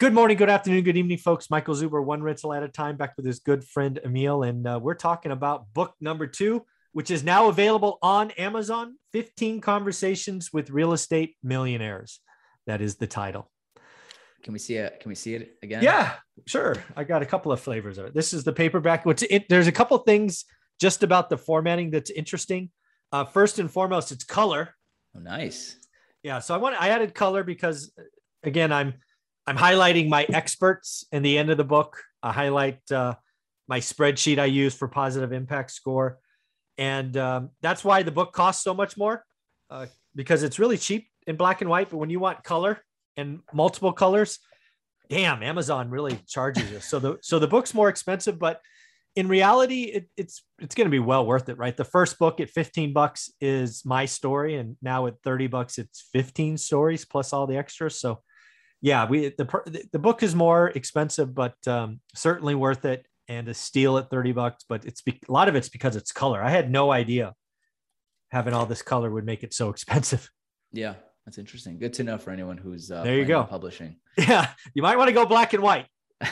Good morning, good afternoon, good evening, folks. Michael Zuber, one rental at a time, back with his good friend Emil. And uh, we're talking about book number two, which is now available on Amazon 15 Conversations with Real Estate Millionaires. That is the title. Can we see it? Can we see it again? Yeah, sure. I got a couple of flavors of it. This is the paperback. What's it, there's a couple things just about the formatting that's interesting. Uh, first and foremost, it's color. Oh, nice. Yeah. So I want I added color because again, I'm I'm highlighting my experts in the end of the book. I highlight uh, my spreadsheet I use for positive impact score. And um, that's why the book costs so much more uh, because it's really cheap in black and white. But when you want color and multiple colors, damn, Amazon really charges you. So the so the book's more expensive, but in reality, it, it's it's going to be well worth it, right? The first book at 15 bucks is my story, and now at 30 bucks, it's 15 stories plus all the extras. So yeah, we the the book is more expensive, but um, certainly worth it and a steal at 30 bucks. But it's be, a lot of it's because it's color. I had no idea having all this color would make it so expensive. Yeah, that's interesting. Good to know for anyone who's uh, there. You go, publishing. Yeah, you might want to go black and white.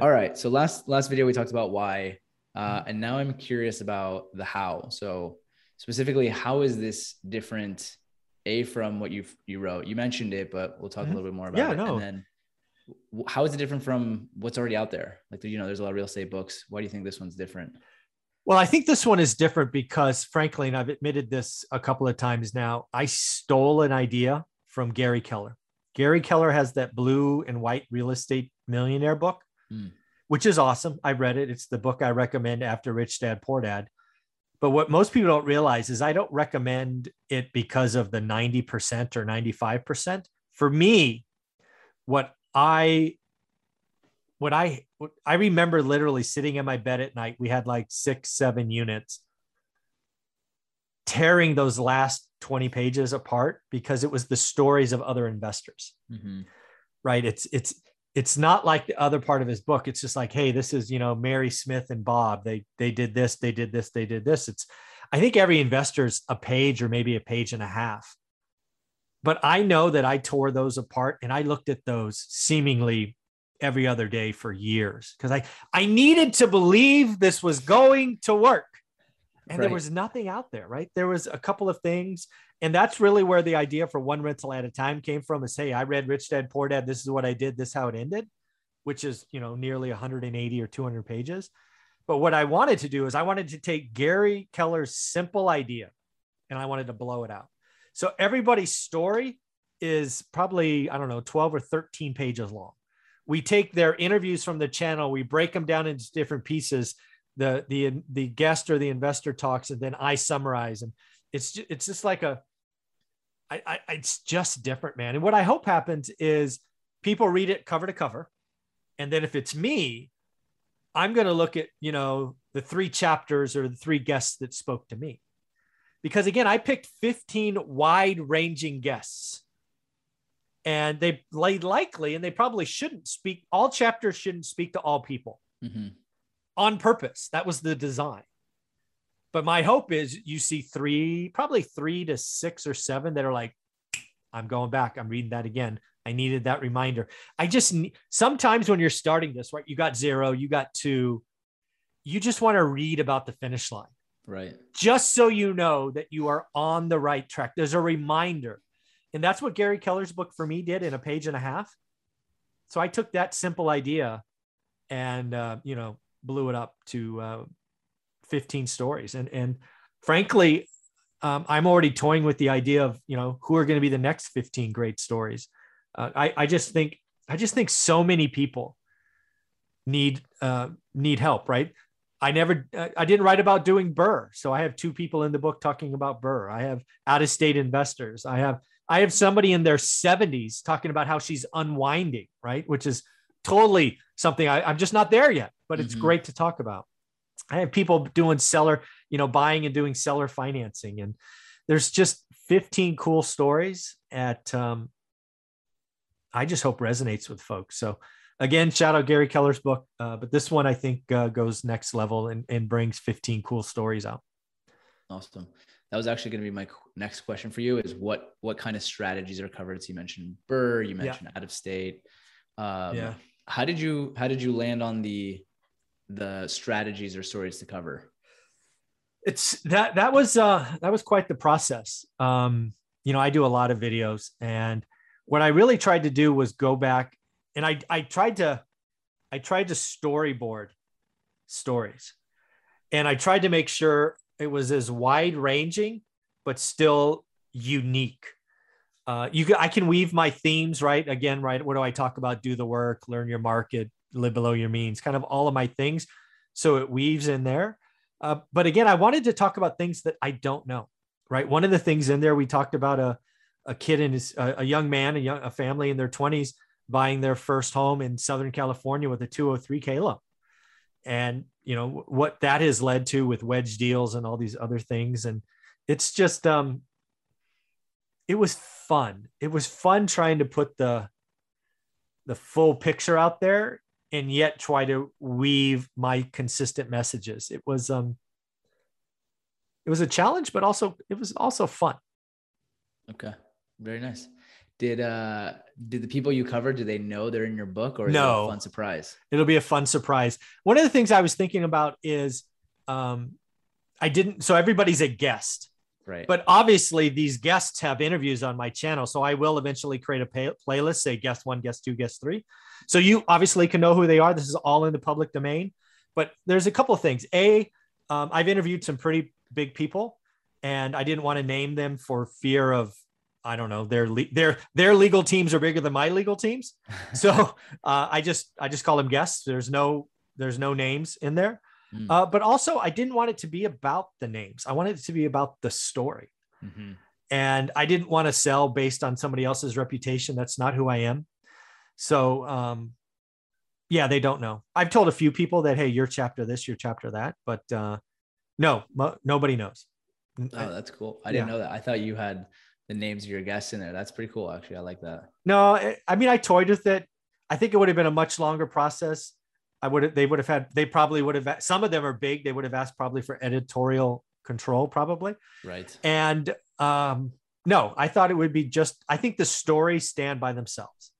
all right. So last last video we talked about why, uh, and now I'm curious about the how. So specifically, how is this different a from what you you wrote. You mentioned it, but we'll talk mm-hmm. a little bit more about yeah, it. No. And then how is it different from what's already out there? Like you know, there's a lot of real estate books. Why do you think this one's different? Well, I think this one is different because frankly, and I've admitted this a couple of times now, I stole an idea from Gary Keller. Gary Keller has that blue and white real estate millionaire book, mm. which is awesome. I read it. It's the book I recommend after Rich Dad Poor Dad. But what most people don't realize is I don't recommend it because of the 90% or 95%. For me, what I what I what I remember literally sitting in my bed at night, we had like six, seven units, tearing those last 20 pages apart because it was the stories of other investors. Mm-hmm. Right. It's it's it's not like the other part of his book it's just like hey this is you know mary smith and bob they they did this they did this they did this. It's i think every investor's a page or maybe a page and a half. But i know that i tore those apart and i looked at those seemingly every other day for years because i i needed to believe this was going to work and right. there was nothing out there right? There was a couple of things and that's really where the idea for one rental at a time came from is hey i read rich dad poor dad this is what i did this is how it ended which is you know nearly 180 or 200 pages. But what i wanted to do is i wanted to take gary keller's simple idea and i wanted to blow it out. So everybody's story is probably i don't know 12 or 13 pages long. We take their interviews from the channel we break them down into different pieces the the the guest or the investor talks and then i summarize and it's just, it's just like a I, I, it's just different, man. And what I hope happens is people read it cover to cover. And then if it's me, I'm going to look at, you know, the three chapters or the three guests that spoke to me. Because again, I picked 15 wide ranging guests. And they likely, and they probably shouldn't speak, all chapters shouldn't speak to all people mm-hmm. On purpose. That was the design. But my hope is you see three, probably three to six or seven that are like, I'm going back. I'm reading that again. I needed that reminder. I just sometimes when you're starting this, right? You got zero, you got two, you just want to read about the finish line. Right. Just so you know that you are on the right track. There's a reminder. And that's what Gary Keller's book for me did in a page and a half. So I took that simple idea and, uh, you know, blew it up to uh, 15 stories. And, and frankly, um, I'm already toying with the idea of, you know, who are going to be the next 15 great stories. Uh, I, I just think, I just think so many people need, uh, need help, right? I never, I didn't write about doing BRRRR, So I have two people in the book talking about BRRRR. I have out of state investors. I have, I have somebody in their 70s talking about how she's unwinding, right? Which is totally something I, am just not there yet, but it's mm-hmm. great to talk about. I have people doing seller, you know, buying and doing seller financing. And there's just 15 cool stories at, um, I just hope resonates with folks. So again, shout out Gary Keller's book. Uh, but this one I think uh, goes next level and, and brings 15 cool stories out. Awesome. that was actually going to be my next question for you is what what kind of strategies are covered so you mentioned BRRRR, you mentioned yeah. out of state um, yeah how did you how did you land on the the strategies or stories to cover? It's that that was uh that was quite the process. Um you know i do a lot of videos and what i really tried to do was go back and i i tried to i tried to storyboard stories and i tried to make sure it was as wide ranging but still unique uh, you I can weave my themes right? Again right what do I talk about? Do the work learn your market live below your means kind of all of my things. So it weaves in there. Uh, but again I wanted to talk about things that I don't know right? One of the things in there we talked about a a kid and his a, a young man a young a family in their 20s buying their first home in Southern California with a 203k loan and you know what that has led to with wedge deals and all these other things. And it's just um it was fun it was fun trying to put the the full picture out there and yet try to weave my consistent messages it was um it was a challenge but also it was also fun okay very nice did uh did the people you covered do they know they're in your book or no fun surprise? It'll be a fun surprise. One of the things I was thinking about is um I didn't so everybody's a guest. Right. But obviously these guests have interviews on my channel. So I will eventually create a pay- playlist, say guest one, guest two, guest three. So you obviously can know who they are. This is all in the public domain. But there's a couple of things. A, um, I've interviewed some pretty big people and I didn't want to name them for fear of I don't know. Their their their legal teams are bigger than my legal teams, so uh, I just I just call them guests. There's no there's no names in there, mm. uh, but also I didn't want it to be about the names. I wanted it to be about the story, mm-hmm. and I didn't want to sell based on somebody else's reputation. That's not who I am. So, um, yeah, they don't know. I've told a few people that hey, your chapter this, your chapter that, but uh, no, mo- nobody knows. Oh, that's cool. I didn't yeah. know that. I thought you had the names of your guests in there. That's pretty cool, actually. I like that. No, I mean, I toyed with it. I think it would have been a much longer process. I would have, they would have had, they probably would have, some of them are big. They would have asked probably for editorial control, probably. Right. And um, no, I thought it would be just, I think the stories stand by themselves.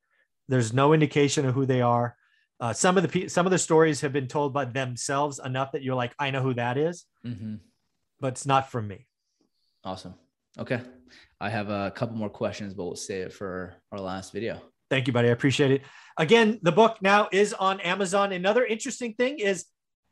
There's no indication of who they are. Uh, some of the some of the stories have been told by themselves enough that you're like, I know who that is, mm-hmm. but it's not from me. Awesome. Okay. I have a couple more questions, but we'll save it for our last video. Thank you, buddy. I appreciate it. Again, the book now is on Amazon. Another interesting thing is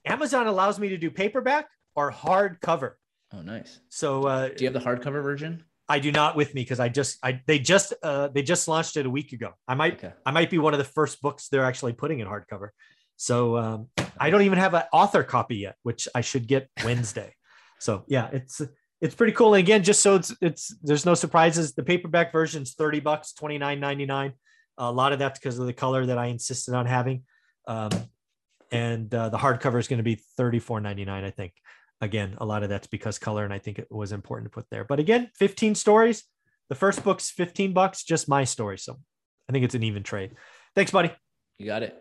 Amazon allows me to do paperback or hardcover. Oh, nice. So, uh, do you have the hardcover version? I do not with me because I just I they just uh, they just launched it a week ago. I might okay. I might be one of the first books they're actually putting in hardcover. So um, I don't even have an author copy yet, which I should get Wednesday. so yeah, it's it's pretty cool. And again, just so it's it's there's no surprises. The paperback version is 30 bucks, 29.99. A lot of that's because of the color that I insisted on having. Um, and uh, the hardcover is going to be 34.99, I think. Again, a lot of that's because color, and I think it was important to put there. But again, 15 stories. The first book's 15 bucks, just my story. So I think it's an even trade. Thanks, buddy. You got it.